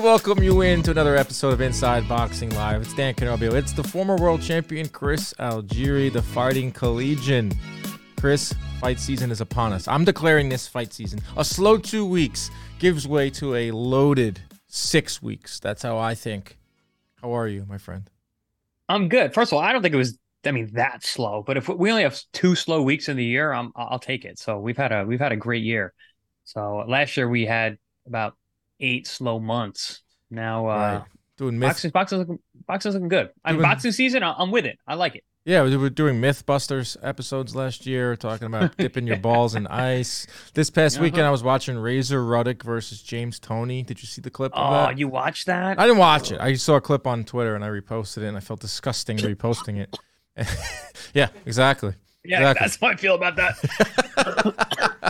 welcome you into another episode of Inside Boxing Live. It's Dan Canobio. It's the former world champion Chris Algieri, the fighting collegian. Chris, fight season is upon us. I'm declaring this fight season. A slow two weeks gives way to a loaded six weeks. That's how I think. How are you, my friend? I'm good. First of all, I don't think it was. I mean, that slow. But if we only have two slow weeks in the year, I'm, I'll take it. So we've had a we've had a great year. So last year we had about eight slow months. Now, uh, Right. Doing myth. boxing, boxing, looking, boxing's looking good. I mean, Doing- boxing season, I'm with it. I like it. Yeah, we were doing MythBusters episodes last year, talking about dipping your balls in ice. This past Uh-huh. weekend, I was watching Razor Ruddock versus James Toney. Did you see the clip of Oh, you watched that? I didn't watch it. I saw a clip on Twitter and I reposted it, and I felt disgusting reposting it. yeah, exactly. yeah, exactly. that's how I feel about that.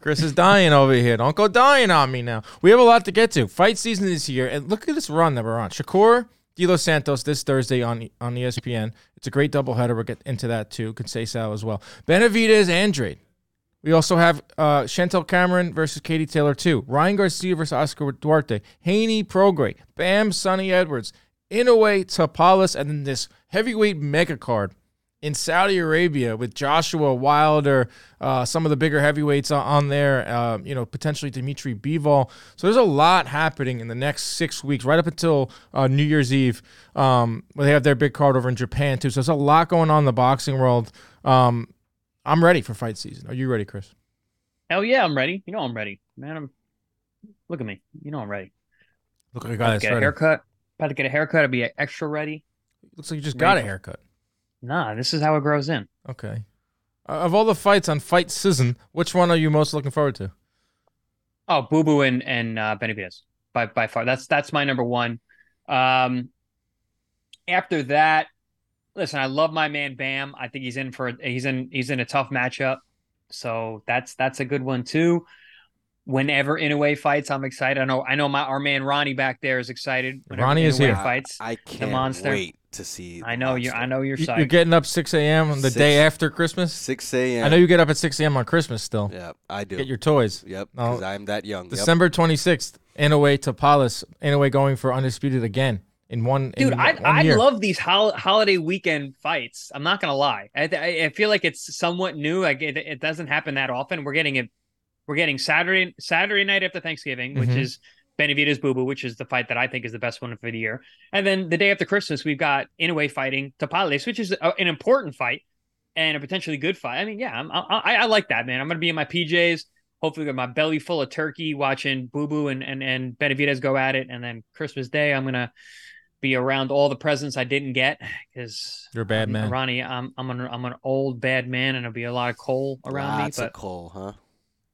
Chris is dying over here. Don't go dying on me now. We have a lot to get to. Fight season this year, and look at this run that we're on. Shakur De Los Santos this Thursday on on ESPN. It's a great doubleheader. We'll get into that too. Sal as well. Benavidez, Andrade. We also have uh, Chantel Cameron versus Katie Taylor too. Ryan Garcia versus Oscar Duarte. Haney Prograis. Bam Sunny Edwards. Inoue Tapales, and then this heavyweight mega card in Saudi Arabia with Joshua Wilder, uh, some of the bigger heavyweights on- there, uh, you know, potentially Dimitri Bivol. So there's a lot happening in the next six weeks, right up until uh, New Year's Eve, um, where they have their big card over in Japan too. So there's a lot going on in the boxing world. Um, I'm ready for fight season. Are you ready, Chris? Hell yeah, I'm ready. You know I'm ready, man. I'm. Look at me. You know I'm ready. Look like a guy About to that's get a haircut. About to get a haircut. I'll be extra ready. Looks like you just got a Ready. haircut. Nah, this is how it grows in. Okay. Uh, of all the fights on fight season, which one are you most looking forward to? Oh, Boo Boo and and uh, Benavidez by by far. That's that's my number one. Um, after that, listen, I love my man Bam. I think he's in for he's in he's in a tough matchup, so that's that's a good one too. Whenever Inoue fights, I'm excited. I know I know my our man Ronnie back there is excited. Whenever Ronnie is Inoue here. Fights. I can't monster. wait to see. I know you. I know you're You- psyched. You're getting up 6 a.m. on the day after Christmas. 6 a.m. I know you get up at 6 a.m. on Christmas still. Yeah, I do. Get your toys. yep, No. because I'm that young. Yep. December 26th, Inoue Tapales. Inoue going for undisputed again in one. Dude, in I one I year. love these hol- holiday weekend fights. I'm not gonna lie. I, I I feel like it's somewhat new. Like it, it doesn't happen that often. We're getting it. We're getting Saturday Saturday night after Thanksgiving, which Mhm. is Benavidez Boo Boo, which is the fight that I think is the best one for the year. And then the day after Christmas, we've got Inoue fighting Tapales, which is a, an important fight and a potentially good fight. I mean, yeah, I'm, I, I I like that man. I'm gonna be in my PJs. Hopefully, with my belly full of turkey, watching Boo Boo and and and Benavidez go at it. And then Christmas Day, I'm gonna be around all the presents I didn't get because You're a bad man. Ronnie, I'm I'm an I'm an old bad man, and there'll be a lot of coal around Lots me. of But coal, huh?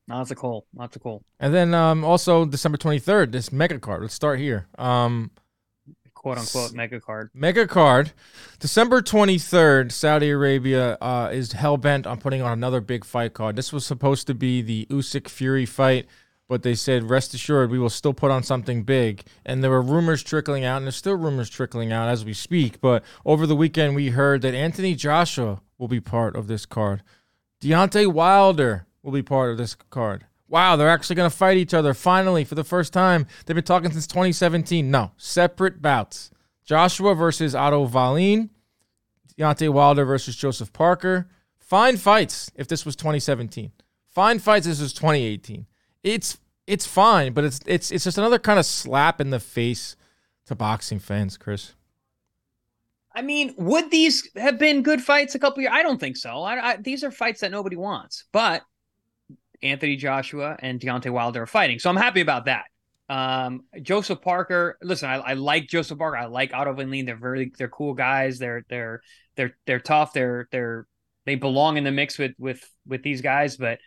Lots of coal, lots of coal, And then um, also December 23rd, this mega card. Let's start here. Um, quote unquote mega card. mega card. December 23rd, Saudi Arabia uh, is hell bent on putting on another big fight card. This was supposed to be the Usyk Fury fight, but they said, rest assured, we will still put on something big. And there were rumors trickling out, and there's still rumors trickling out as we speak. But over the weekend, we heard that Anthony Joshua will be part of this card. Deontay Wilder will be part of this card. Wow, they're actually going to fight each other finally for the first time. They've been talking since 2017. No, separate bouts. Joshua versus Otto Wallin, Deontay Wilder versus Joseph Parker. Fine fights if this was 2017. Fine fights this was 2018. It's it's fine, but it's it's it's just another kind of slap in the face to boxing fans, Chris. I mean, would these have been good fights a couple years? I don't think so. I, I, these are fights that nobody wants, but Anthony Joshua and Deontay Wilder are fighting, so I'm happy about that. Um, Joseph Parker, listen, I, I like Joseph Parker. I like Otto Wallin. They're very, they're cool guys. They're, they're, they're, they're tough. They're, they're, they belong in the mix with, with, with these guys. But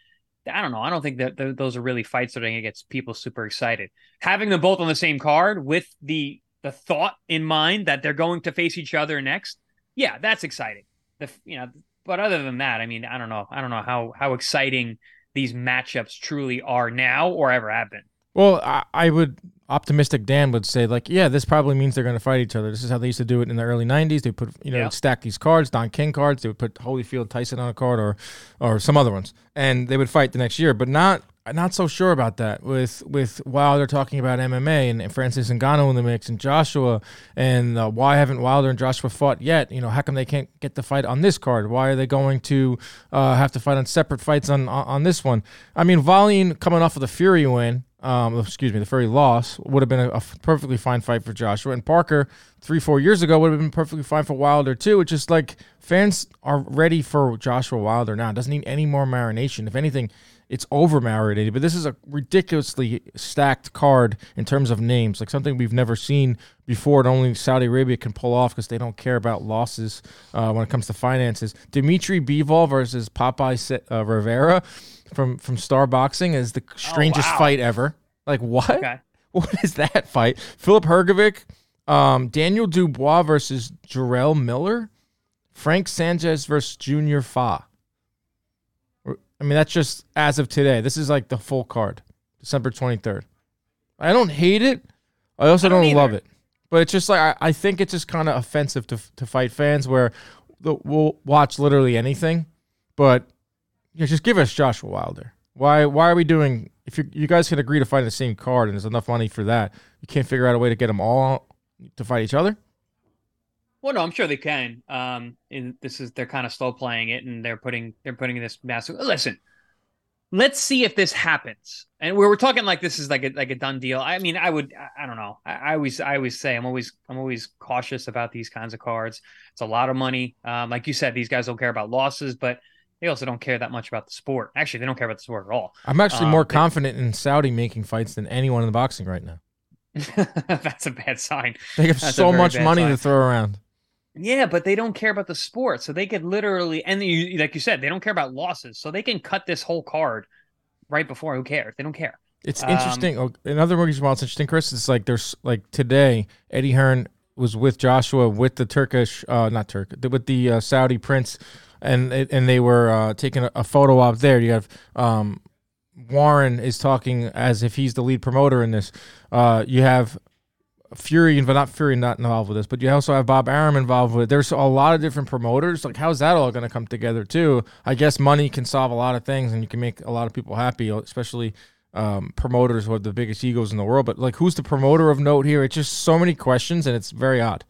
I don't know. I don't think that th- those are really fights that are going to get people super excited. Having them both on the same card with the, the thought in mind that they're going to face each other next. Yeah, that's exciting. The, you know, but other than that, I mean, I don't know. I don't know how, how exciting these matchups truly are now or ever have been. Well, I, I would optimistic Dan would say like, yeah, this probably means they're going to fight each other. This is how they used to do it in the early '90s. They put you know Yeah. stack these cards, Don King cards. They would put Holyfield, Tyson on a card, or or some other ones, and they would fight the next year. But not. I'm not so sure about that. With with Wilder talking about MMA and, and Francis Ngannou in the mix and Joshua and uh, why haven't Wilder and Joshua fought yet? You know, how come they can't get the fight on this card? Why are they going to uh, have to fight on separate fights on on this one? I mean, Wallin coming off of the Fury win, um, excuse me, the Fury loss would have been a, a perfectly fine fight for Joshua and Parker three four years ago would have been perfectly fine for Wilder too. It's just like fans are ready for Joshua Wilder now. It doesn't need any more marination. If anything it's over marinated. But this is a ridiculously stacked card in terms of names, like something we've never seen before. And only Saudi Arabia can pull off because they don't care about losses uh, when it comes to finances. Dimitri Bivol versus Popeye uh, Rivera from from Star Boxing is the strangest oh, wow. fight ever. Like what? Okay. What is that fight? Filip Hrgovic, um, Daniel Dubois versus Jarrell Miller, Frank Sanchez versus Junior Fa. I mean, that's just as of today. This is like the full card, December 23rd. I don't hate it. I also I don't, don't love it. But it's just like, I, I think it's just kind of offensive to, to fight fans where the, we'll watch literally anything, but you know, just give us Joshua Wilder. Why Why are we doing, if you, you guys can agree to fight the same card and there's enough money for that, you can't figure out a way to get them all to fight each other? Well, no, I'm sure they can. Um, and this is they're kind of slow playing it, and they're putting they're putting this massive. Listen, let's see if this happens. And we're, we're talking like this is like a like a done deal. I mean, I would I, I don't know. I, I, always I always say I'm always I'm always cautious about these kinds of cards. It's a lot of money. Um, like you said, these guys don't care about losses, but they also don't care that much about the sport. Actually, they don't care about the sport at all. I'm actually um, more they, confident in Saudi making fights than anyone in the boxing right now. That's a bad sign. They have That's so much money sign. to throw around. Yeah, but they don't care about the sport, so they could literally and you, like you said, they don't care about losses, so they can cut this whole card right before. Who cares? They don't care. It's um, interesting. Oh, another reason why it's interesting, Chris, is like there's like today, Eddie Hearn was with Joshua with the Turkish, uh, not Turk, with the uh, Saudi prince, and and they were uh, taking a, a photo op there. You have um, Warren is talking as if he's the lead promoter in this. Uh, you have Fury, not Fury, not involved with this, but you also have Bob Arum involved with it. There's a lot of different promoters. Like, how's that all going to come together, too? I guess money can solve a lot of things and you can make a lot of people happy, especially um, promoters who have the biggest egos in the world. But, like, who's the promoter of note here? It's just so many questions and it's very odd.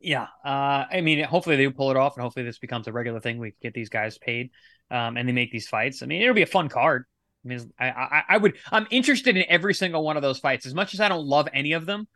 Yeah. Uh, I mean, hopefully they pull it off and hopefully this becomes a regular thing. We get these guys paid um, and they make these fights. I mean, it'll be a fun card. I mean, I, I, I would, I'm interested in every single one of those fights. As much as I don't love any of them,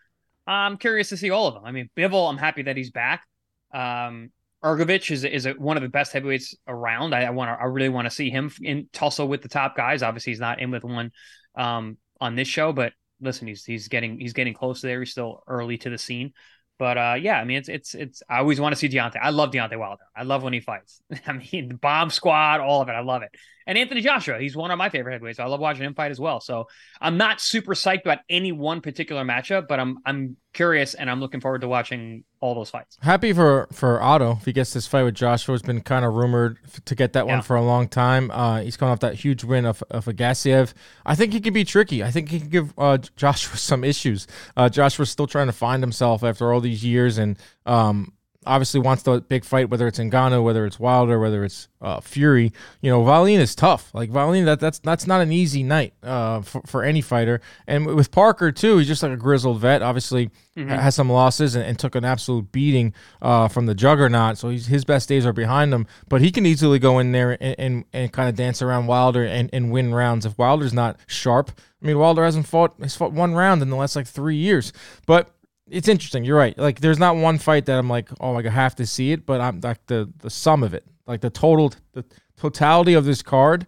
I'm curious to see all of them. I mean, Bivol, I'm happy that he's back. Um, Hrgovic is is a, one of the best heavyweights around. I, I want to, I really want to see him in tussle with the top guys. Obviously, he's not in with one um, on this show, but listen, he's he's getting he's getting close there. He's still early to the scene. But uh, yeah, I mean, it's it's it's. I always want to see Deontay. I love Deontay Wilder. I love when he fights. I mean, the bomb squad, all of it. I love it. And Anthony Joshua, he's one of my favorite heavyweights. I love watching him fight as well. So I'm not super psyched about any one particular matchup, but I'm I'm curious and I'm looking forward to watching all those fights. Happy for for Otto if he gets this fight with Joshua. It's been kind of rumored to get that one for a long time. Uh, he's coming off that huge win of of Agasiev. I think he can be tricky. I think he can give uh, Joshua some issues. Uh, Joshua's still trying to find himself after all these years, and um, obviously wants the big fight, whether it's Ngannou, whether it's Wilder, whether it's uh, Fury. You know, Wallin is tough. Like Wallin, that that's that's not an easy night uh, for, for any fighter. And with Parker too, he's just like a grizzled vet. Obviously, mm-hmm. has some losses and, and, took an absolute beating uh, from the Juggernaut. So his best days are behind him. But he can easily go in there and and, and kind of dance around Wilder and, and win rounds if Wilder's not sharp. I mean, Wilder hasn't fought has fought one round in the last like three years, but it's interesting. You're right. Like, there's not one fight that I'm like, oh, like I have to see it, but I'm like the the sum of it, like the total, the totality of this card,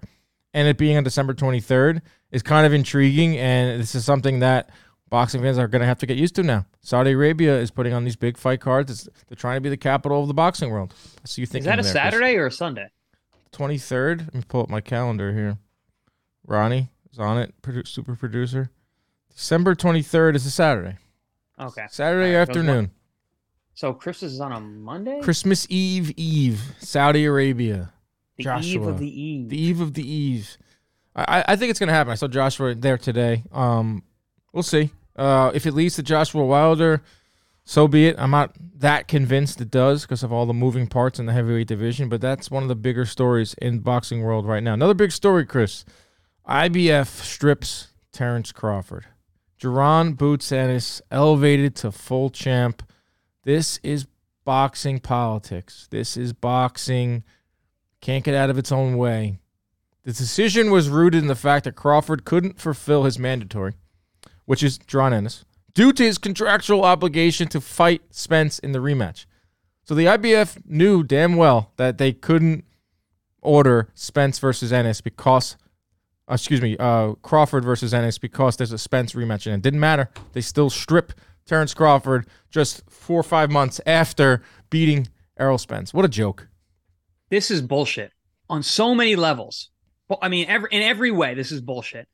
and it being on December 23rd is kind of intriguing, and this is something that boxing fans are going to have to get used to now. Saudi Arabia is putting on these big fight cards. It's, they're trying to be the capital of the boxing world. So you think is that a there, Saturday Chris? or a Sunday? 23rd. Let me pull up my calendar here. Ronnie is on it. Super producer. December 23rd is a Saturday. Okay. Saturday right, afternoon. So Christmas is on a Monday. Christmas Eve, Eve, Saudi Arabia. The Joshua. eve of the eve. The eve of the eve. I, I think it's gonna happen. I saw Joshua there today. Um, we'll see. Uh, if it leads to Joshua Wilder, so be it. I'm not that convinced it does because of all the moving parts in the heavyweight division, but that's one of the bigger stories in boxing world right now. Another big story, Chris. IBF strips Terence Crawford. Jaron Boots Ennis elevated to full champ. This is boxing politics. This is boxing. Can't get out of its own way. The decision was rooted in the fact that Crawford couldn't fulfill his mandatory, which is Jaron Ennis, due to his contractual obligation to fight Spence in the rematch. So the IBF knew damn well that they couldn't order Spence versus Ennis because, uh, excuse me, uh, Crawford versus Ennis because there's a Spence rematch and it didn't matter. They still strip Terence Crawford just four or five months after beating Errol Spence. What a joke! This is bullshit on so many levels. I mean, every in every way, this is bullshit.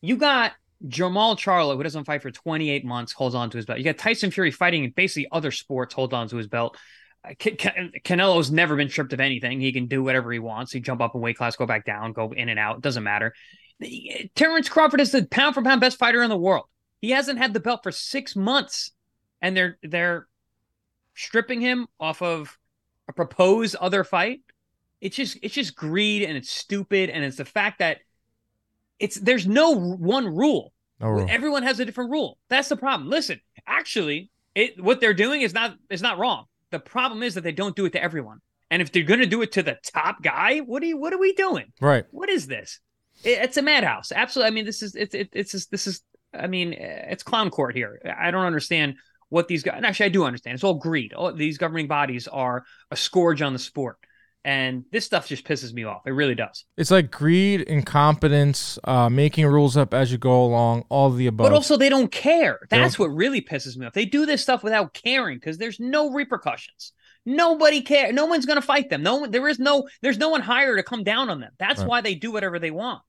You got Jermell Charlo, who doesn't fight for 28 months, holds on to his belt. You got Tyson Fury fighting in basically other sports, holds on to his belt. Uh, Canelo's never been stripped of anything. He can do whatever he wants. He jump up in weight class, go back down, go in and out. Doesn't matter. Uh, Terence Crawford is the pound for pound best fighter in the world. He hasn't had the belt for six months, and they're they're stripping him off of a proposed other fight. It's just it's just greed and it's stupid and it's the fact that it's there's no one rule. No rule. Everyone has a different rule. That's the problem. Listen, actually, it what they're doing is not is not wrong. The problem is that they don't do it to everyone. And if they're going to do it to the top guy, what are you, what are we doing? Right. What is this? It, it's a madhouse. Absolutely. I mean, this is it's it, it's just, this is I mean, it's clown court here. I don't understand what these guys. Actually, I do understand. It's all greed. All, these governing bodies are a scourge on the sport and this stuff just pisses me off. It really does. It's like greed, incompetence, uh, making rules up as you go along, all the above. But also, they don't care. That's what really pisses me off. They do this stuff without caring because there's no repercussions. Nobody cares. No one's going to fight them. No one. There is no. There's no one higher to come down on them. That's right. why they do whatever they want,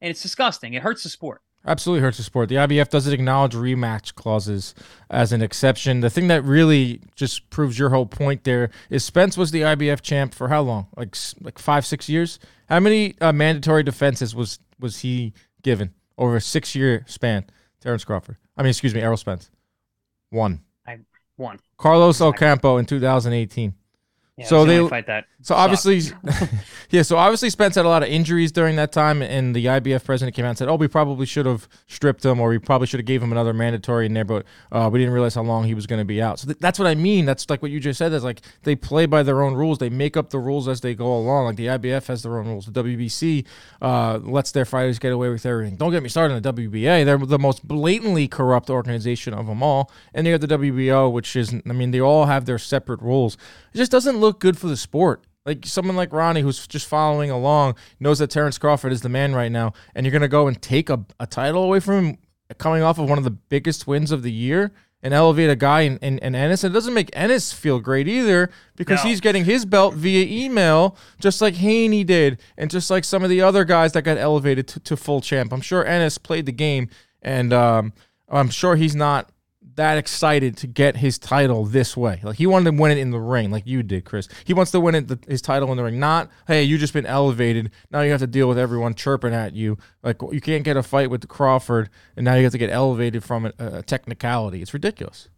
and it's disgusting. It hurts the sport. Absolutely hurts the sport. The IBF doesn't acknowledge rematch clauses as an exception. The thing that really just proves your whole point there is Spence was the IBF champ for how long? Like like five, six years. How many uh, mandatory defenses was was he given over a six year span? Terence Crawford. I mean, excuse me, Errol Spence. One. I one. Carlos Ocampo in 2018. Yeah, so they fight that. So obviously, yeah. So obviously, Spence had a lot of injuries during that time, and the IBF president came out and said, "Oh, we probably should have stripped him, or we probably should have gave him another mandatory in there, but uh, we didn't realize how long he was going to be out." So th- that's what I mean. That's like what you just said. Is like they play by their own rules. They make up the rules as they go along. Like the IBF has their own rules. The WBC uh, lets their fighters get away with everything. Don't get me started on the WBA. They're the most blatantly corrupt organization of them all, and they have the WBO, which is, I mean, they all have their separate rules. It just doesn't look good for the sport. Like someone like Ronnie, who's just following along, knows that Terence Crawford is the man right now, and you're gonna go and take a, a title away from him, coming off of one of the biggest wins of the year, and elevate a guy in, in, in Ennis. And it doesn't make Ennis feel great either because no. he's getting his belt via email, just like Haney did, and just like some of the other guys that got elevated to, to full champ. I'm sure Ennis played the game, and um, I'm sure he's not that excited to get his title this way. Like he wanted to win it in the ring, like you did, Chris. He wants to win it the, his title in the ring. Not hey, you just been elevated. Now you have to deal with everyone chirping at you. Like you can't get a fight with Crawford, and now you have to get elevated from a, a technicality. It's ridiculous.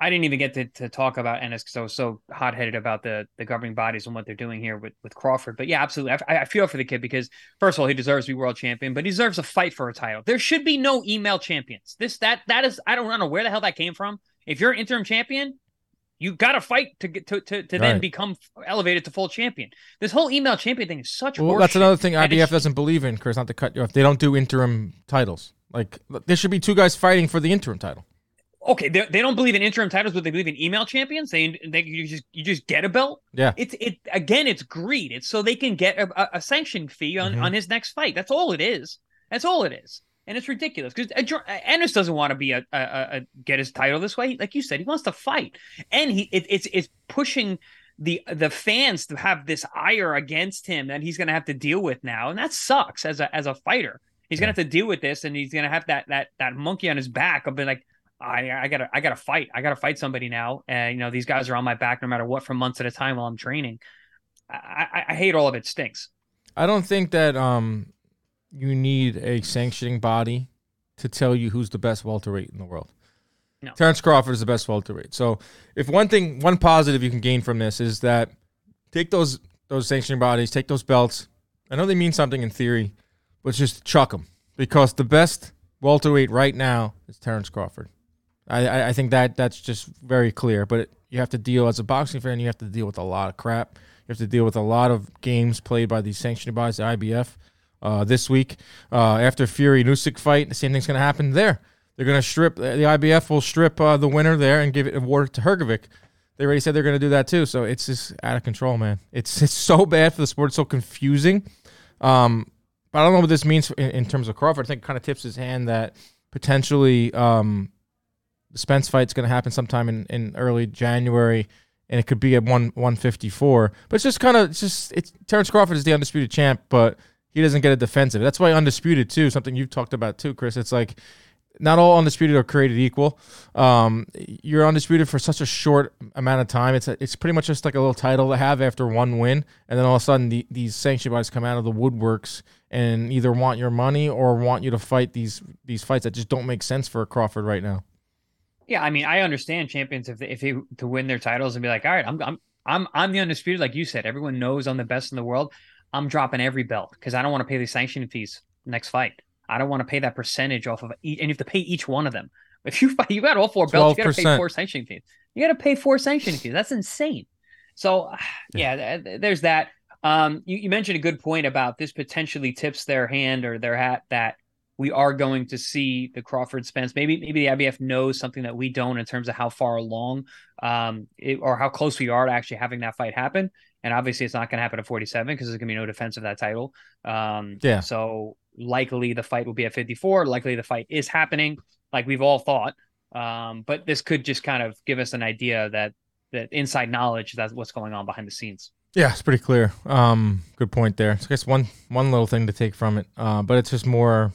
I didn't even get to, to talk about Ennis because I was so hot headed about the the governing bodies and what they're doing here with, with Crawford. But yeah, absolutely. I, I, feel for the kid because first of all, he deserves to be world champion, but he deserves a fight for a title. There should be no email champions. This that that is I don't know where the hell that came from. If you're an interim champion, you got to fight to get to to, to right. then become elevated to full champion. This whole email champion thing is such. Well, that's another thing IBF doesn't believe in, Chris. Not to cut you off. They don't do interim titles. Like there should be two guys fighting for the interim title okay, they, they don't believe in interim titles, but they believe in email champions. They they you just you just get a belt. Yeah, it's it again. It's greed. It's so they can get a, a sanction fee on mm-hmm. on his next fight. That's all it is. That's all it is. And it's ridiculous because Ennis doesn't want to be a, a, a, get his title this way. Like you said, he wants to fight, and he it, it's it's pushing the the fans to have this ire against him that he's going to have to deal with now, and that sucks as a as a fighter. He's yeah. going to have to deal with this, and he's going to have that that that monkey on his back of being like, I, I gotta I gotta fight. I gotta fight somebody now. And you know, these guys are on my back no matter what for months at a time while I'm training. I, I, I hate all of it. Stinks. I don't think that um you need a sanctioning body to tell you who's the best welterweight in the world. No. Terence Crawford is the best welterweight. So if one thing, one positive you can gain from this is that take those those sanctioning bodies, take those belts. I know they mean something in theory, but just chuck him because the best welterweight right now is Terence Crawford. I, I think that that's just very clear. But you have to deal as a boxing fan. You have to deal with a lot of crap. You have to deal with a lot of games played by these sanctioned bodies, the IBF. Uh, this week, uh, after Fury Usyk fight, the same thing's going to happen there. They're going to strip the IBF will strip uh, the winner there and give it award to Hrgovic. They already said they're going to do that too. So it's just out of control, man. It's it's so bad for the sport. It's so confusing. Um, but I don't know what this means in, in, terms of Crawford. I think kind of tips his hand that potentially um, the Spence fight's going to happen sometime in, in early January, and it could be at one one fifty four. But it's just kind of it's just it's Terence Crawford is the undisputed champ, but he doesn't get a defensive. That's why undisputed too. Something you've talked about too, Chris. It's like not all undisputed are created equal. Um, you're undisputed for such a short amount of time. It's a, it's pretty much just like a little title to have after one win, and then all of a sudden the, these sanctioned bodies come out of the woodworks and either want your money or want you to fight these these fights that just don't make sense for Crawford right now. Yeah, I mean, I understand champions if they, if they to win their titles and be like, all right, I'm I'm I'm I'm the undisputed, like you said. Everyone knows I'm the best in the world. I'm dropping every belt because I don't want to pay the sanction fees next fight. I don't want to pay that percentage off of each, and you have to pay each one of them. If you fight, you got all four belts, 12%. you got to pay four sanction fees. You got to pay four sanction fees. That's insane. So, yeah, there's that. Um, you, you mentioned a good point about this potentially tips their hand or their hat that we are going to see the Crawford Spence. Maybe maybe the IBF knows something that we don't in terms of how far along um, it, or how close we are to actually having that fight happen. And obviously, it's not going to happen at 47 because there's going to be no defense of that title. Um, yeah. So likely the fight will be at 54. Likely the fight is happening, like we've all thought. Um, but this could just kind of give us an idea that that inside knowledge that's what's going on behind the scenes. Yeah, it's pretty clear. Um, good point there. So I guess one one little thing to take from it, uh, but it's just more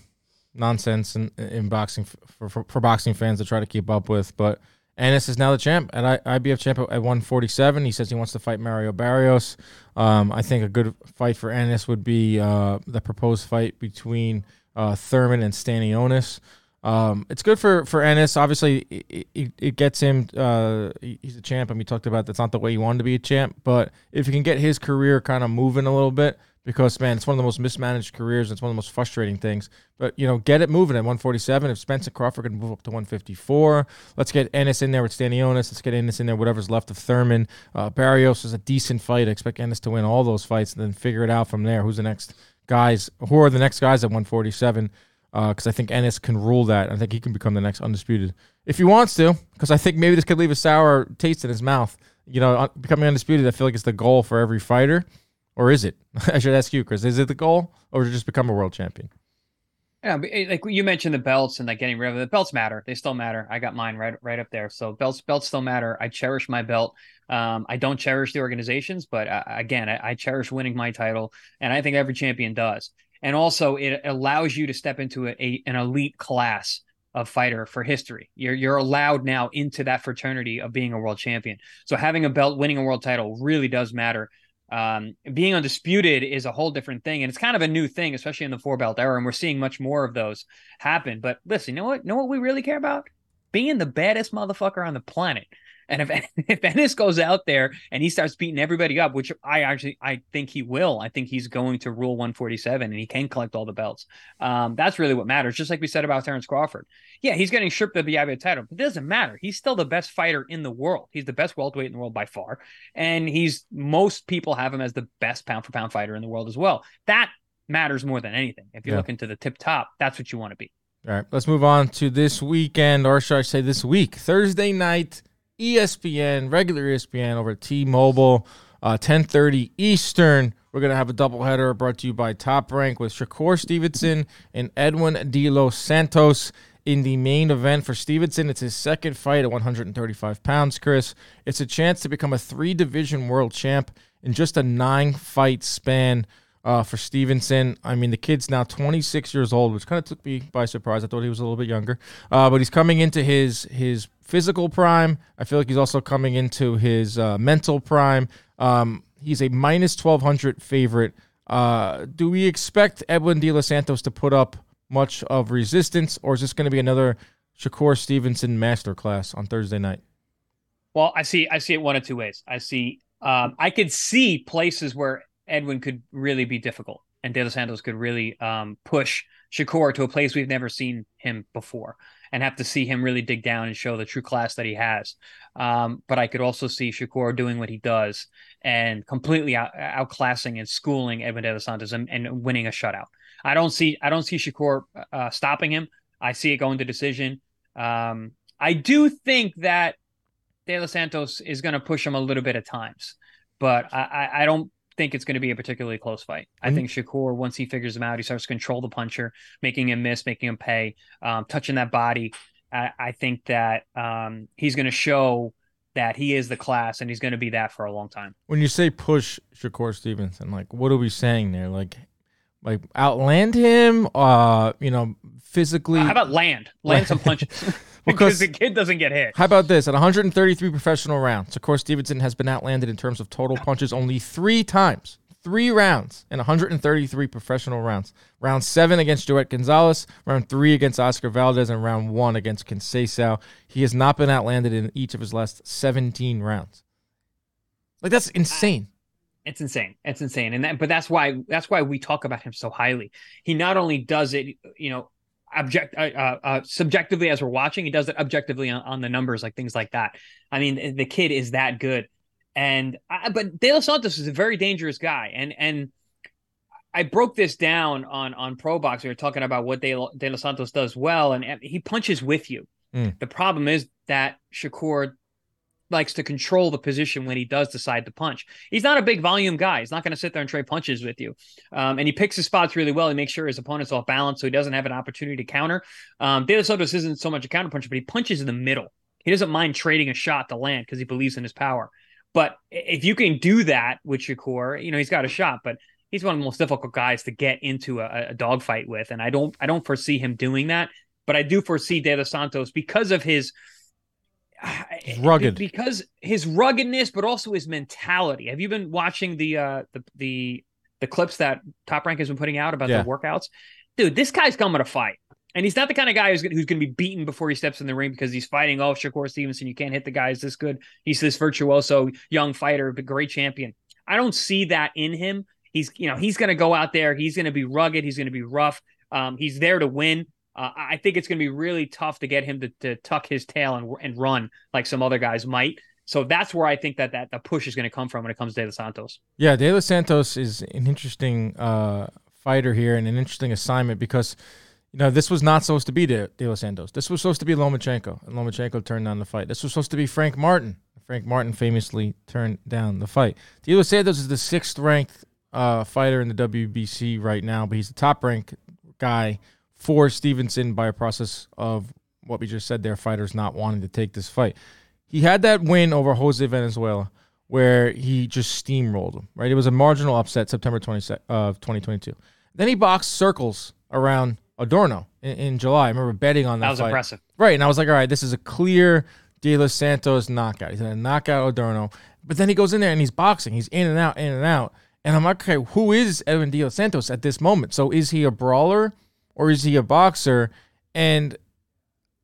nonsense in, in boxing for, for, for boxing fans to try to keep up with. But Ennis is now the champ at I, IBF champ at 147. He says he wants to fight Mario Barrios. Um, I think a good fight for Ennis would be uh, the proposed fight between uh, Thurman and Stanionis. Um, it's good for for Ennis. Obviously, it, it, it gets him. Uh, he's a champ, and we talked about that's not the way he wanted to be a champ. But if he can get his career kind of moving a little bit, because man, it's one of the most mismanaged careers. It's one of the most frustrating things. But you know, get it moving at 147. If Spencer Crawford can move up to 154, let's get Ennis in there with Stanionis. Let's get Ennis in there. Whatever's left of Thurman. Uh, Barrios is a decent fight. I expect Ennis to win all those fights, and then figure it out from there. Who's the next guys? Who are the next guys at 147? Because uh, I think Ennis can rule that. I think he can become the next undisputed if he wants to. Because I think maybe this could leave a sour taste in his mouth. You know, becoming undisputed. I feel like it's the goal for every fighter. Or is it? I should ask you, Chris. Is it the goal, or just become a world champion? Yeah, like you mentioned the belts and like getting rid of the belts matter. They still matter. I got mine right right up there. So belts belts still matter. I cherish my belt. Um, I don't cherish the organizations, but uh, again, I, I, cherish winning my title, and I think every champion does. And also, it allows you to step into a, a an elite class of fighter for history. You're you're allowed now into that fraternity of being a world champion. So having a belt, winning a world title, really does matter um, being undisputed is a whole different thing, and it's kind of a new thing, especially in the four belt era, and we're seeing much more of those happen. But listen, you know what? Know what we really care about? Being the baddest motherfucker on the planet. And if if Ennis goes out there and he starts beating everybody up, which I actually I think he will, I think he's going to rule 147 and he can collect all the belts. Um, that's really what matters. Just like we said about Terence Crawford. Yeah, he's getting stripped of the IBF title, but it doesn't matter. He's still the best fighter in the world. He's the best welterweight in the world by far, and he's most people have him as the best pound for pound fighter in the world as well. That matters more than anything. If you're yeah. looking to the tip top, that's what you want to be. All right, let's move on to this weekend, or should I say this week? Thursday night, ESPN, regular ESPN over T-Mobile, uh, 10:30 Eastern. We're gonna have a doubleheader brought to you by Top Rank with Shakur Stevenson and Edwin De Los Santos in the main event for Stevenson. It's his second fight at 135 pounds. Chris, it's a chance to become a three-division world champ in just a nine-fight span uh, for Stevenson. I mean, the kid's now 26 years old, which kind of took me by surprise. I thought he was a little bit younger, uh, but he's coming into his his physical prime. I feel like he's also coming into his uh, mental prime. Um, he's a minus 1200 favorite. Uh, do we expect Edwin De Los Santos to put up much of resistance, or is this going to be another Shakur Stevenson masterclass on Thursday night? Well, I see. I see it one of two ways. I see. Um, I could see places where Edwin could really be difficult. and De Los Santos could really um, push Shakur to a place we've never seen him before and have to see him really dig down and show the true class that he has. Um, but I could also see Shakur doing what he does and completely out, outclassing and schooling Edwin De Los Santos and, and, winning a shutout. I don't see I don't see Shakur uh, stopping him. I see it going to decision. Um, I do think that De Los Santos is going to push him a little bit at times, but I, I don't think it's going to be a particularly close fight. I mm-hmm. think Shakur, once he figures him out, he starts to control the puncher, making him miss, making him pay, um, touching that body. I, I think that um, he's going to show that he is the class and he's going to be that for a long time. When you say push Shakur Stevenson, like what are we saying there? Like, like outland him? Uh, you know, physically. How about land? Land some punches. because the kid doesn't get hit. How about this? At 133 professional rounds, of course, Stevenson has been outlanded in terms of total punches only three times. Three rounds in 133 professional rounds. Round seven against Joet Gonzalez, round three against Oscar Valdez, and round one against Conceição. He has not been outlanded in each of his last 17 rounds. Like that's insane. It's insane. It's insane, and that, but that's why that's why we talk about him so highly. He not only does it, you know, object uh, uh, uh, subjectively as we're watching. He does it objectively on, on, the numbers, like things like that. I mean, the kid is that good, and I, but De Los Santos is a very dangerous guy, and and I broke this down on on Pro Box. We were talking about what De, De Los Santos does well, and, and he punches with you. Mm. The problem is that Shakur likes to control the position when he does decide to punch. He's not a big volume guy. He's not going to sit there and trade punches with you. Um, and he picks his spots really well. He makes sure his opponent's off balance so he doesn't have an opportunity to counter. Um, De Los Santos isn't so much a counter puncher, but he punches in the middle. He doesn't mind trading a shot to land because he believes in his power. But if you can do that with Shakur, you know, he's got a shot, but he's one of the most difficult guys to get into a, a dogfight with. And I don't I don't foresee him doing that. But I do foresee De Los Santos because of his – rugged because his ruggedness, but also his mentality. Have you been watching the uh the the the clips that Top Rank has been putting out about yeah. the workouts? Dude, this guy's coming to fight. And he's not the kind of guy who's, who's going to be beaten before he steps in the ring because he's fighting. Oh, Shakur Stevenson, you can't hit the guy. Is this good? He's this virtuoso young fighter, but great champion. I don't see that in him. He's, you know, he's going to go out there. He's going to be rugged. He's going to be rough. Um, he's there to win. Uh, I think it's going to be really tough to get him to, to tuck his tail and, and run like some other guys might. So that's where I think that that the push is going to come from when it comes to De Los Santos. Yeah, De Los Santos is an interesting uh, fighter here and an interesting assignment because you know this was not supposed to be De, De Los Santos. This was supposed to be Lomachenko, and Lomachenko turned down the fight. This was supposed to be Frank Martin. Frank Martin famously turned down the fight. De Los Santos is the sixth ranked uh, fighter in the WBC right now, but he's the top ranked guy for Stevenson by a process of what we just said there, fighters not wanting to take this fight. He had that win over Jose Valenzuela where he just steamrolled him, right? It was a marginal upset September 20, uh, 2022. Then he boxed circles around Adorno in, in, July. I remember betting on that. That was fight. impressive. Right. And I was like, all right, this is a clear De Los Santos knockout. He's going to knock out Adorno. But then he goes in there and he's boxing. He's in and out, in and out. And I'm like, okay, who is Edwin De Los Santos at this moment? So is he a brawler? Or is he a boxer? And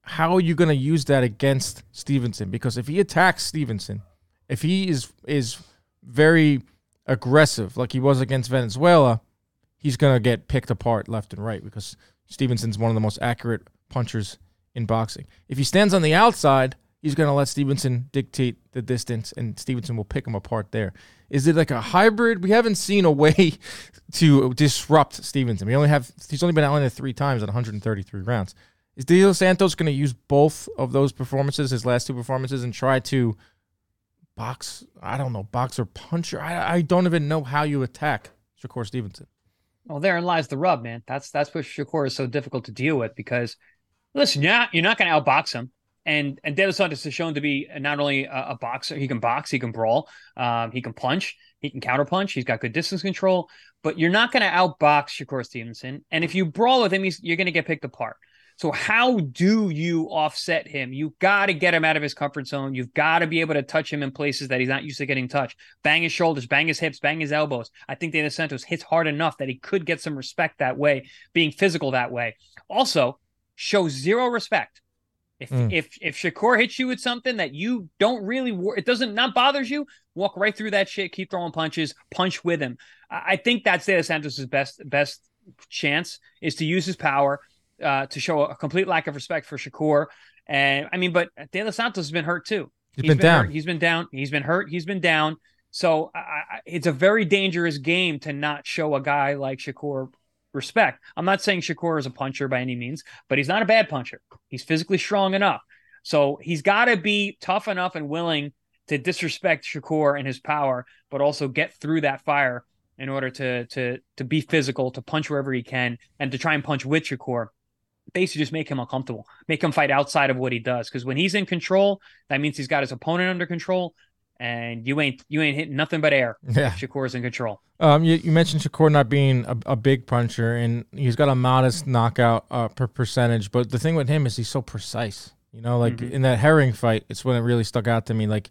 how are you going to use that against Stevenson? Because if he attacks Stevenson, if he is is very aggressive like he was against Valenzuela, he's going to get picked apart left and right because Stevenson's one of the most accurate punchers in boxing. If he stands on the outside, he's going to let Stevenson dictate the distance and Stevenson will pick him apart there. Is it like a hybrid? We haven't seen a way to disrupt Stevenson. We only have he's only been outlanded three times at 133 rounds. Is De Santos going to use both of those performances, his last two performances, and try to box? I don't know, box or puncher. I, I don't even know how you attack Shakur Stevenson. Well, therein lies the rub, man. That's that's what Shakur is so difficult to deal with because listen, you're not, you're not going to outbox him and and De Los Santos is shown to be not only a, a boxer, he can box, he can brawl, um, he can punch, he can counterpunch, he's got good distance control. But you're not going to outbox Shakur Stevenson, and if you brawl with him, you're going to get picked apart. So how do you offset him? You got to get him out of his comfort zone. You've got to be able to touch him in places that he's not used to getting touched. Bang his shoulders, bang his hips, bang his elbows. I think De Santos hits hard enough that he could get some respect that way, being physical that way. Also, show zero respect If mm. if if Shakur hits you with something that you don't really, it doesn't not bothers you, walk right through that shit. Keep throwing punches, punch with him. I, think that's De Los Santos' best best chance is to use his power uh, to show a complete lack of respect for Shakur. And I mean, but De Los Santos has been hurt too. He's, he's been, been down. Hurt. He's been down. He's been hurt. He's been down. So I, I, it's a very dangerous game to not show a guy like Shakur respect. I'm not saying Shakur is a puncher by any means, but he's not a bad puncher. He's physically strong enough. So he's got to be tough enough and willing to disrespect Shakur and his power, but also get through that fire in order to to to be physical, to punch wherever he can, and to try and punch with Shakur. Basically, just make him uncomfortable, make him fight outside of what he does. Because when he's in control, that means he's got his opponent under control and you ain't you ain't hitting nothing but air. Yeah, Shakur's in control. Um, you, you mentioned Shakur not being a, a, big puncher, and he's got a modest knockout uh, per percentage. But the thing with him is he's so precise. You know, like mm-hmm. in that Herring fight, it's when it really stuck out to me. Like,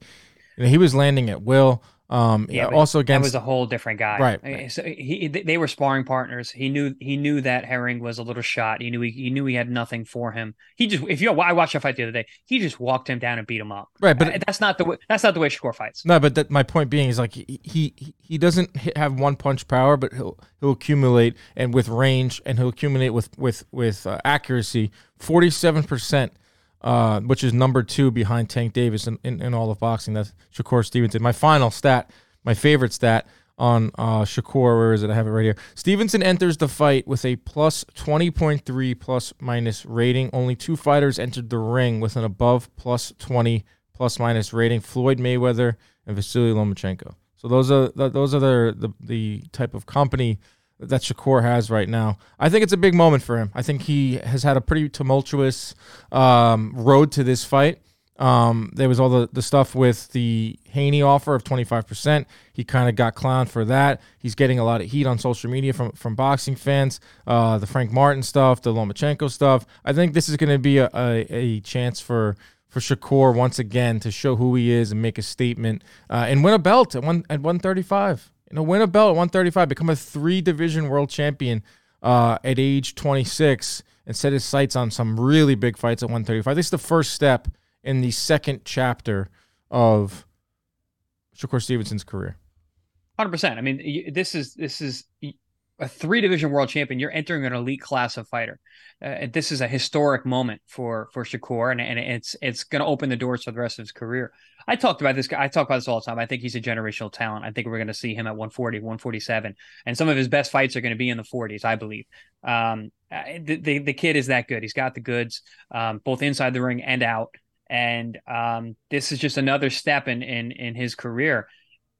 you know, he was landing at will. Um, yeah, also against that was a whole different guy, right? I mean, so he they were sparring partners. He knew he knew that Herring was a little shot. He knew he, he knew he had nothing for him. He just if you I watched a fight the other day, he just walked him down and beat him up. Right, but uh, that's not the way that's not the way Shakur fights. No, but that, my point being is like he he he doesn't have one punch power, but he'll he'll accumulate and with range, and he'll accumulate with with with uh, accuracy. Forty seven percent uh, which is number two behind Tank Davis in, in, in, all of boxing. That's Shakur Stevenson. My final stat, my favorite stat on uh, Shakur, where is it? I have it right here. Stevenson enters the fight with a plus 20.3 plus minus rating. Only two fighters entered the ring with an above plus 20 plus minus rating Floyd Mayweather and Vasily Lomachenko. So those are those are the, the, the type of company that Shakur has right now. I think it's a big moment for him. I think he has had a pretty tumultuous um, road to this fight. Um, there was all the, the stuff with the Haney offer of 25%. He kind of got clowned for that. He's getting a lot of heat on social media from, from boxing fans. Uh, the Frank Martin stuff, the Lomachenko stuff. I think this is going to be a, a, a, chance for, for Shakur once again to show who he is and make a statement uh, and win a belt at, one, at 135 you know, win a belt at 135, become a three division world champion uh, at age 26, and set his sights on some really big fights at 135. This is the first step in the second chapter of Shakur Stevenson's career. 100%. I mean, this is this is a three division world champion. You're entering an elite class of fighter. Uh, this is a historic moment for for Shakur, and, and it's it's going to open the doors for the rest of his career. I talked about this guy. I talk about this all the time. I think he's a generational talent. I think we're going to see him at 140, 147, and some of his best fights are going to be in the 40s. I believe. Um, the, the, the kid is that good. He's got the goods, um, both inside the ring and out. And um, this is just another step in in in his career.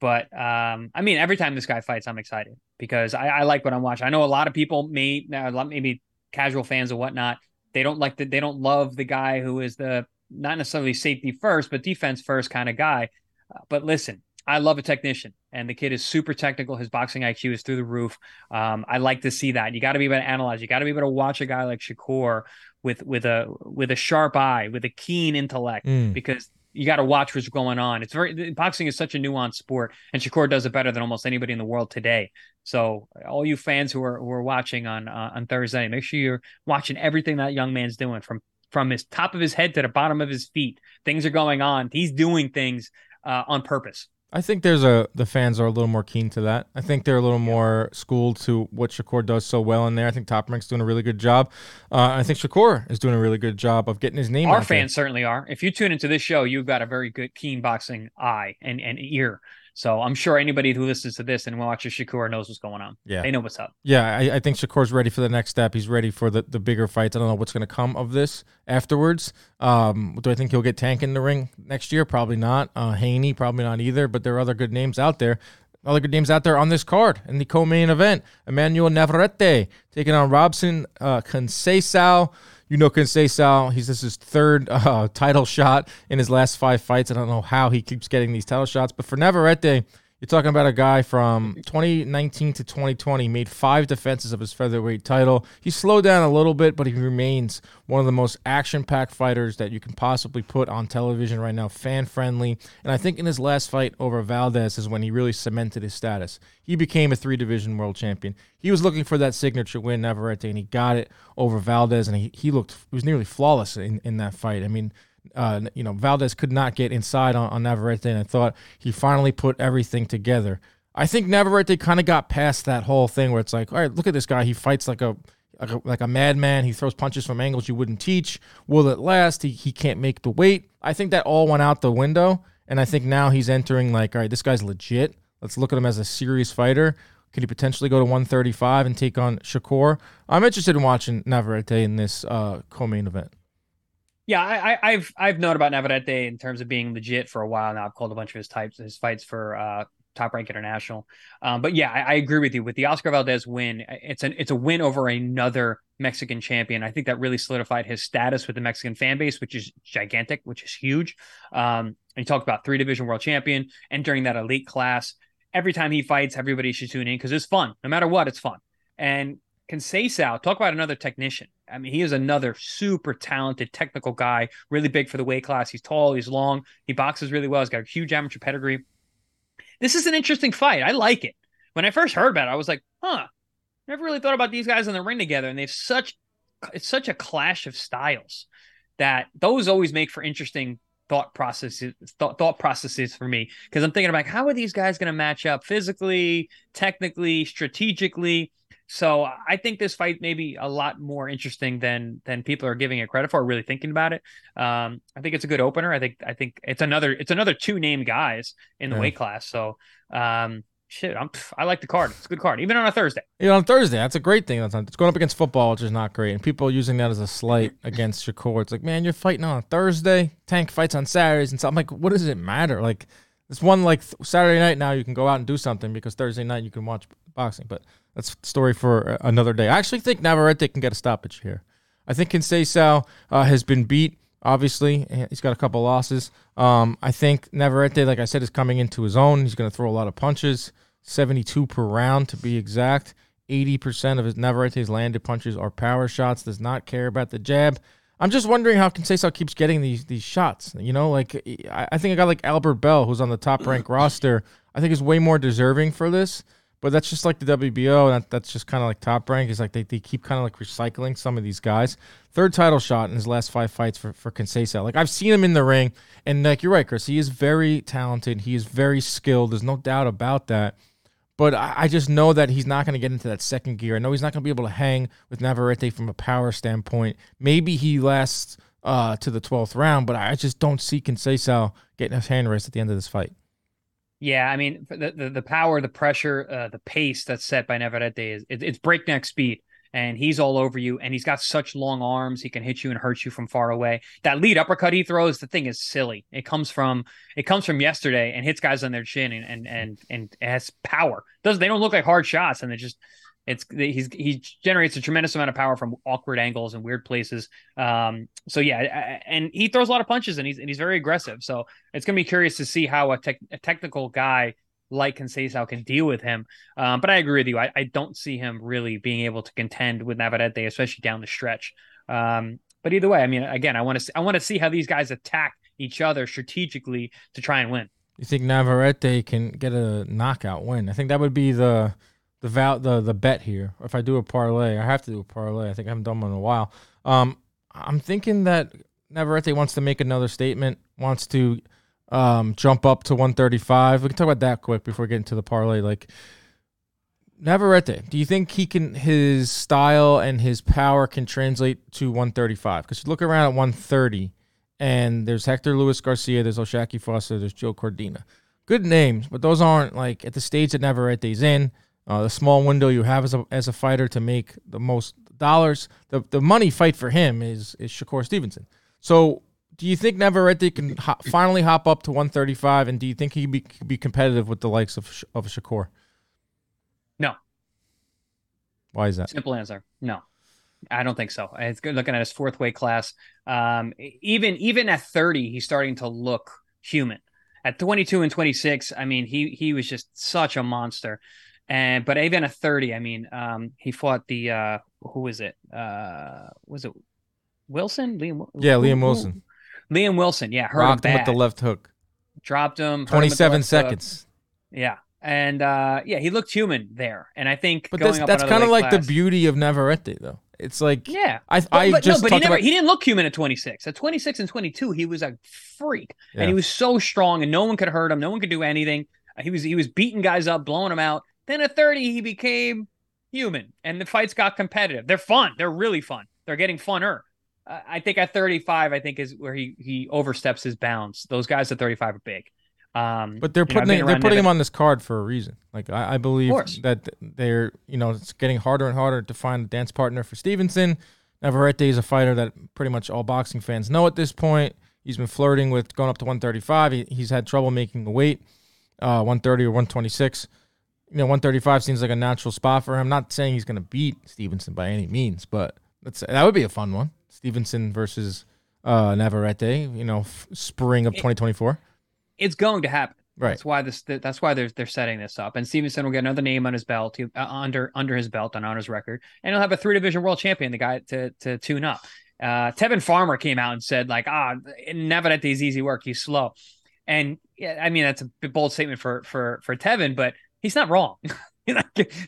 But um, I mean, every time this guy fights, I'm excited because I, I like what I'm watching. I know a lot of people may maybe casual fans and whatnot. They don't like the they don't love the guy who is the not necessarily safety first, but defense first kind of guy. Uh, but listen, I love a technician, and the kid is super technical. His boxing IQ is through the roof. Um, I like to see that. You got to be able to analyze. You got to be able to watch a guy like Shakur with with a with a sharp eye, with a keen intellect, mm. because you got to watch what's going on. It's very boxing is such a nuanced sport, and Shakur does it better than almost anybody in the world today. So, all you fans who are who are watching on uh, on Thursday, make sure you're watching everything that young man's doing from from his top of his head to the bottom of his feet. Things are going on. He's doing things uh, on purpose. I think there's a the fans are a little more keen to that. I think they're a little more schooled to what Shakur does so well in there. I think Top Rank's doing a really good job. Uh, I think Shakur is doing a really good job of getting his name. Our fans there. certainly are. If you tune into this show, you've got a very good, keen boxing eye and, and ear. So I'm sure anybody who listens to this and watches Shakur knows what's going on. Yeah. They know what's up. Yeah, I, I think Shakur's ready for the next step. He's ready for the, the bigger fights. I don't know what's going to come of this afterwards. Um, do I think he'll get Tank in the ring next year? Probably not. Uh, Haney, probably not either, but there are other good names out there. Other good names out there on this card in the co-main event. Emmanuel Navarrete taking on Robson uh, Conceição you know Conceição. He's this his third uh, title shot in his last five fights. I don't know how he keeps getting these title shots, but for Navarrete, You're talking about a guy from 2019 to 2020 made five defenses of his featherweight title. He slowed down a little bit, but he remains one of the most action-packed fighters that you can possibly put on television right now, fan-friendly. And I think in his last fight over Valdez is when he really cemented his status. He became a three-division world champion. He was looking for that signature win, Navarrete, and he got it over Valdez, and he, he looked he was nearly flawless in, in that fight. I mean, uh, you know, Valdez could not get inside on, on Navarrete, and I thought he finally put everything together. I think Navarrete kind of got past that whole thing where it's like, all right, look at this guy. He fights like a like a, like a madman. He throws punches from angles you wouldn't teach. Will it last? He, he can't make the weight. I think that all went out the window. And I think now he's entering like, all right, this guy's legit. Let's look at him as a serious fighter. Could he potentially go to 135 and take on Shakur? I'm interested in watching Navarrete in this uh, co-main event. Yeah, I, have I've known about Navarrete in terms of being legit for a while now. I've called a bunch of his types, his fights for uh, Top Rank International. Um, but yeah, I, I, agree with you. With the Oscar Valdez win, it's an it's a win over another Mexican champion. I think that really solidified his status with the Mexican fan base, which is gigantic, which is huge. Um, and you talked about three division world champion entering that elite class. Every time he fights, everybody should tune in because it's fun. No matter what, it's fun. And Conceição, talk about another technician. I mean, he is another super talented technical guy, really big for the weight class. He's tall, he's long, he boxes really well. He's got a huge amateur pedigree. This is an interesting fight. I like it. When I first heard about it, I was like, huh, never really thought about these guys in the ring together. And they've such it's such a clash of styles that those always make for interesting thought processes thought, thought processes for me because I'm thinking about how are these guys going to match up physically, technically, strategically so I think this fight may be a lot more interesting than than people are giving it credit for. Really thinking about it, um, I think it's a good opener. I think I think it's another it's another two named guys in the yeah. weight class. So um, shit, I'm I like the card. It's a good card, even on a Thursday. Yeah, on Thursday, that's a great thing. That's it's going up against football, which is not great, and people using that as a slight against Shakur. It's like, man, you're fighting on a Thursday. Tank fights on Saturdays, and so I'm like, what does it matter? Like, it's one like Saturday night now you can go out and do something because Thursday night you can watch boxing, but that's story for another day. I actually think Navarrete can get a stoppage here. I think Conceição uh, has been beat. Obviously, he's got a couple losses. Um, I think Navarrete, like I said, is coming into his own. He's going to throw a lot of punches, 72 per round to be exact. 80% of his Navarrete's landed punches are power shots. Does not care about the jab. I'm just wondering how Conceição keeps getting these these shots. You know, like I think a guy like Albert Bell, who's on the top rank roster, I think is way more deserving for this. But that's just like the WBO, that, that's just kind of like top rank. Is like they, they keep kind of like recycling some of these guys. Third title shot in his last five fights for for Conceição. Like I've seen him in the ring, and like you're right, Chris. He is very talented. He is very skilled. There's no doubt about that. But I, I just know that he's not going to get into that second gear. I know he's not going to be able to hang with Navarrete from a power standpoint. Maybe he lasts uh, to the 12th round, but I just don't see Conceição getting his hand raised at the end of this fight. Yeah, I mean the the, the power, the pressure, uh, the pace that's set by Navarrete is it, it's breakneck speed, and he's all over you, and he's got such long arms, he can hit you and hurt you from far away. That lead uppercut he throws, the thing is silly. It comes from it comes from yesterday and hits guys on their chin, and and and, and has power. Does they don't look like hard shots, and they just it's he's he generates a tremendous amount of power from awkward angles and weird places. Um, so yeah, and he throws a lot of punches and he's and he's very aggressive. So it's gonna be curious to see how a, tech, a technical guy like Conceição can deal with him. Um, but I agree with you. I, I, don't see him really being able to contend with Navarrete, especially down the stretch. Um, but either way, I mean, again, I want to I want to see how these guys attack each other strategically to try and win. You think Navarrete can get a knockout win? I think that would be the the val the the bet here. If I do a parlay, I have to do a parlay. I think I haven't done one in a while. Um, I'm thinking that Navarrete wants to make another statement, wants to um, jump up to 135. We can talk about that quick before we get into the parlay. Like Navarrete, do you think he can his style and his power can translate to 135? Because you look around at 130, and there's Hector Luis Garcia, there's O'Shaquie Foster, there's Joe Cordina. Good names, but those aren't like at the stage that Navarrete's in uh, the small window you have as a, as a fighter to make the most dollars. The the money fight for him is is Shakur Stevenson. So do you think Navarrete can finally hop up to 135, and do you think he be be competitive with the likes of of Shakur? No. Why is that? Simple answer. No. I don't think so. It's good looking at his fourth weight class. Um, even even at 30, he's starting to look human At 22 and 26, I mean, he he was just such a monster. And but even at 30, I mean, um, he fought the uh, who was it? Uh, was it Wilson? Liam? Yeah, Liam Wilson. Liam Wilson. Yeah, hurt Rocked him him with the left hook. Dropped him. hurt him with the 27 hook. seconds. Yeah, and uh, yeah, he looked human there. And I think But going that's that's kind of like class- the beauty of Navarrete, though. It's like Yeah. I But, I but just no, but he never about he didn't look human at 26. At 26 and 22, he was a freak. Yeah. And he was so strong and no one could hurt him. No one could do anything. He was he was beating guys up, blowing them out. Then at 30, he became human and the fights got competitive. They're fun. They're really fun. They're getting funner. Uh, I think at 35, I think is where he he oversteps his bounds. Those guys at 35 are big. Um, But they're know, putting been they're putting him on this card for a reason. Like I, I believe that they're you know it's getting harder and harder to find a dance partner for Stevenson. Navarrete is a fighter that pretty much all boxing fans know at this point. He's been flirting with going up to 135. He, he's had trouble making the weight, uh, 130 or 126. You know, 135 seems like a natural spot for him. Not saying he's going to beat Stevenson by any means, but that's that would be a fun one. Stevenson versus uh, Navarrete. You know, f- spring of It- 2024. it's going to happen. Right. That's why this. That's why they're they're setting this up. And Stevenson will get another name on his belt, he- uh, under under his belt and on his record, and he'll have a three division world champion, the guy to to tune up. Uh, Tevin Farmer came out and said like, ah, Navarrete is easy work. He's slow, and yeah, I mean that's a bold statement for for for Tevin, but he's not wrong.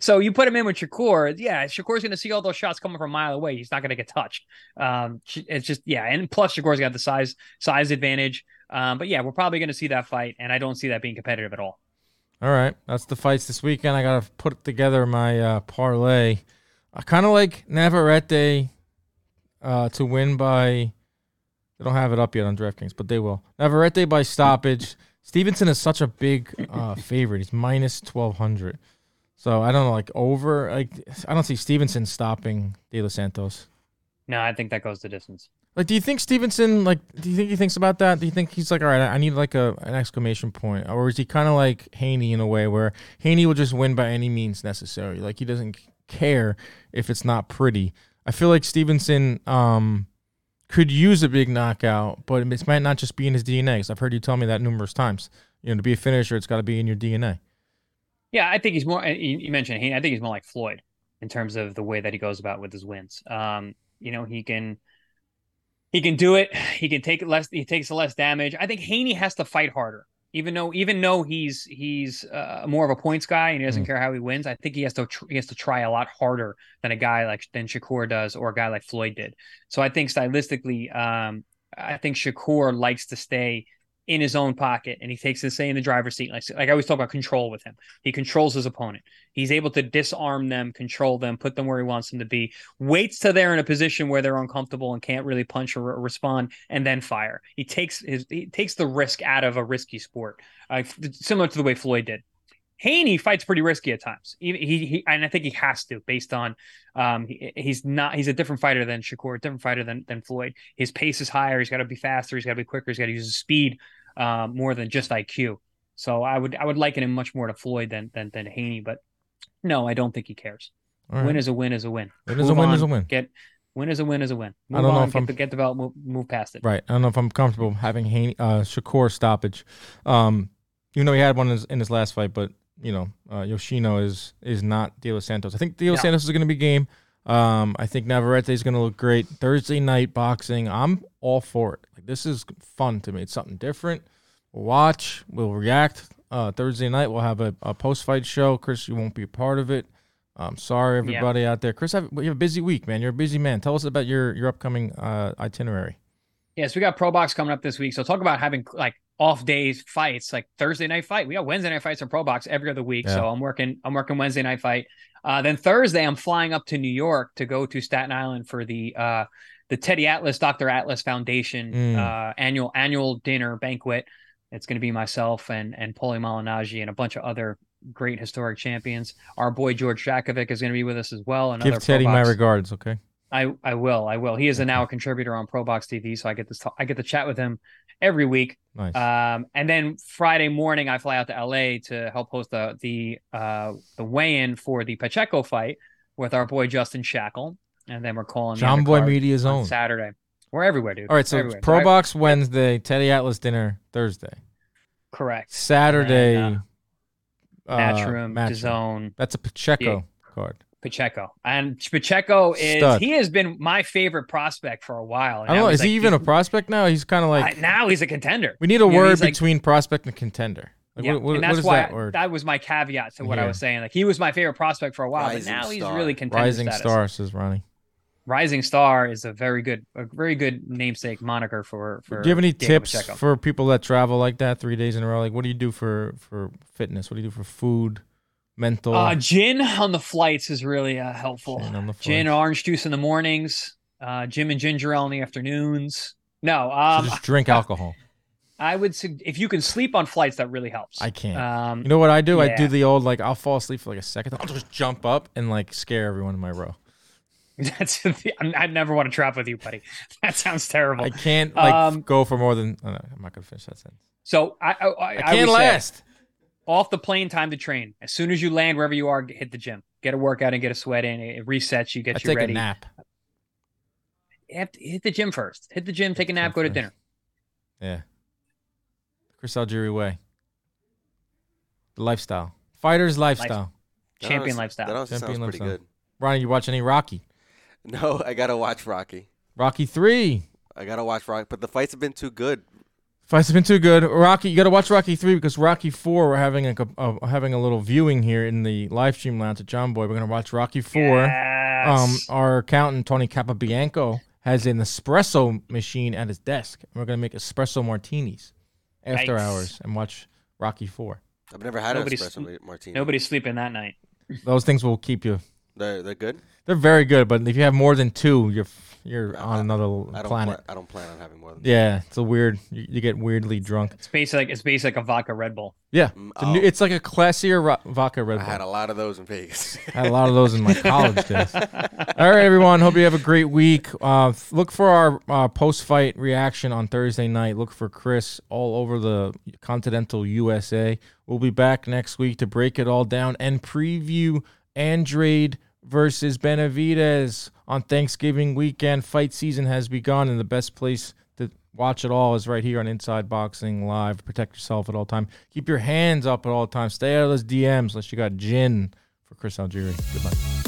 So you put him in with Shakur, yeah, Shakur's going to see all those shots coming from a mile away. He's not going to get touched. Um, it's just yeah, and plus Shakur's got the size size advantage. Um, but yeah, we're probably going to see that fight, and I don't see that being competitive at all. All right, that's the fights this weekend. I gotta put together my uh, parlay. I kind of like Navarrete uh, to win by. They don't have it up yet on DraftKings, but they will. Navarrete by stoppage. Stevenson is such a big uh, favorite. He's minus twelve hundred. So I don't know, like over. Like I don't see Stevenson stopping De Los Santos. No, I think that goes the distance. Like, do you think Stevenson like? Do you think he thinks about that? Do you think he's like, all right, I need like a an exclamation point, or is he kind of like Haney in a way where Haney will just win by any means necessary? Like he doesn't care if it's not pretty. I feel like Stevenson um could use a big knockout, but it might not just be in his DNA. Because I've heard you tell me that numerous times. You know, to be a finisher, it's got to be in your DNA. Yeah, I think he's more. You mentioned Haney. I think he's more like Floyd in terms of the way that he goes about with his wins. Um, you know, he can he can do it. He can take less. He takes less damage. I think Haney has to fight harder. Even though, even though he's he's uh, more of a points guy and he doesn't Mm. care how he wins, I think he has to tr- he has to try a lot harder than a guy like than Shakur does or a guy like Floyd did. So I think stylistically, um, I think Shakur likes to stay in his own pocket and he takes the say in the driver's seat. Like like I always talk about control with him. He controls his opponent. He's able to disarm them, control them, put them where he wants them to be. Waits till they're in a position where they're uncomfortable and can't really punch or re- respond, and then fire. He takes his he takes the risk out of a risky sport, uh, similar to the way Floyd did. Haney fights pretty risky at times. He, he, he and I think he has to, based on um, he, he's not he's a different fighter than Shakur, different fighter than than Floyd. His pace is higher. He's got to be faster. He's got to be quicker. He's got to use his speed um, more than just IQ. So I would I would liken him much more to Floyd than than than Haney, but no, I don't think he cares. Right. Win is a win is a win. Win is a Move win is a win. Get win is a win is a win. I don't know if get I'm- the get the belt, move, move past it. Right. I don't know if I'm comfortable having Haney, uh, Shakur stoppage. Um, you know, he had one in his, in his last fight, but you know, uh, Yoshino is is not De Los Santos. I think De Los. Santos is going to be game. Um, I think Navarrete is going to look great. Thursday night boxing. I'm all for it. Like this is fun to me. It's something different. We'll watch. We'll react. Uh, Thursday night we'll have a, a post fight show. Chris, you won't be a part of it. I'm sorry, everybody out there. Chris, have, you have a busy week, man. You're a busy man. Tell us about your your upcoming uh, itinerary. Yes, we got Pro Box coming up this week. So talk about having like off days fights, like Thursday night fight. We got Wednesday night fights on Pro Box every other week. Yeah. So I'm working. I'm working Wednesday night fight. Uh, then Thursday, I'm flying up to New York to go to Staten Island for the uh, the Teddy Atlas Dr. Atlas Foundation Mm. uh, annual annual dinner banquet. It's going to be myself and and Paulie Malignaggi and a bunch of other great historic champions. Our boy George Jakovic is going to be with us as well. Another Give Teddy my regards, okay? I I will. I will. He is a Okay. now a contributor on Pro Box TV, so I get this. I get to chat with him every week. Nice. Um, and then Friday morning, I fly out to LA to help host the the uh the weigh-in for the Pacheco fight with our boy Justin Shackle, and then we're calling Jomboy undercard Media's on own. Saturday. We're everywhere, dude. All right, so Everywhere. Pro Box Wednesday, Teddy Atlas dinner Thursday. Correct. Saturday, And, uh, Matchroom, Matchroom. DAZN, That's a Pacheco Yeah. card. Pacheco, and Pacheco is Stud. he has been my favorite prospect for a while. I don't know. Is he even a prospect now? He's kind of like now he's a contender. we need a you know, word like- between prospect and contender. Like, yeah, what, what, and that's is why that word? was my caveat to what I was saying. Like he was my favorite prospect for a while, Rising but now he's really contender Rising status. star says Ronnie. Rising star is a very good, a very good namesake moniker for for. Do you have any Diego tips Pacheco. for people that travel like that three days in a row? Like, what do you do for for fitness? What do you do for food, mental? Uh, gin on the flights is really uh, helpful. Gin on the Gin, flights. orange juice in the mornings. Uh, gin and ginger ale in the afternoons. No, So um, just drink alcohol. I would sug- if you can sleep on flights, that really helps. I can't. Um, You know what I do? I do the old like I'll fall asleep for like a second. I'll just jump up and like scare everyone in my row. that's I'm, never want to trap with you, buddy. That sounds terrible. I can't like Um, go for more than. oh, no, I'm not gonna finish that sentence. so I I, I, I I can't would say, last. off the plane, time to train. As soon as you land wherever you are, hit the gym, get a workout and get a sweat in. It resets you, I gets you take ready. a nap. You have to hit the gym first. Hit the gym, take a nap, go to dinner. Yeah. Chris Algieri way. The lifestyle. Fighter's lifestyle. That Champion honestly- lifestyle. That honestly Champion sounds pretty good. Ronnie, you watch any Rocky? No, I gotta watch Rocky. Rocky three. I gotta watch Rocky, but the fights have been too good. Fights have been too good. Rocky, you got to watch Rocky three because Rocky four. We're having a, a having a little viewing here in the live stream lounge at Jomboy. We're gonna watch Rocky four. Um, Yes. our accountant Tony Capabianco has an espresso machine at his desk. And we're gonna make espresso martinis after Nice. hours and watch Rocky four. I've never had an espresso ma- martini. Nobody's sleeping that night. Those things will keep you. They're they're good. They're very good, but if you have more than two, you're you're I- on another I don't. planet. Pla- I don't plan on having more than. Yeah, it's a weird. You, you get weirdly drunk. It's basically like it's basically like a vodka Red Bull. Yeah, Mm, it's, a new, oh. it's like a classier ro- vodka Red Bull. I had a lot of those in Vegas. I had a lot of those in my college days. All right, everyone. Hope you have a great week. Uh, f- look for our uh, post-fight reaction on Thursday night. Look for Chris all over the continental USA. We'll be back next week to break it all down and preview Andrade versus Benavidez on Thanksgiving weekend. Fight season has begun, and the best place to watch it all is right here on Inside Boxing Live. Protect yourself at all time. Keep your hands up at all times. Stay out of those DMs unless you got gin for Chris Algieri. Goodbye.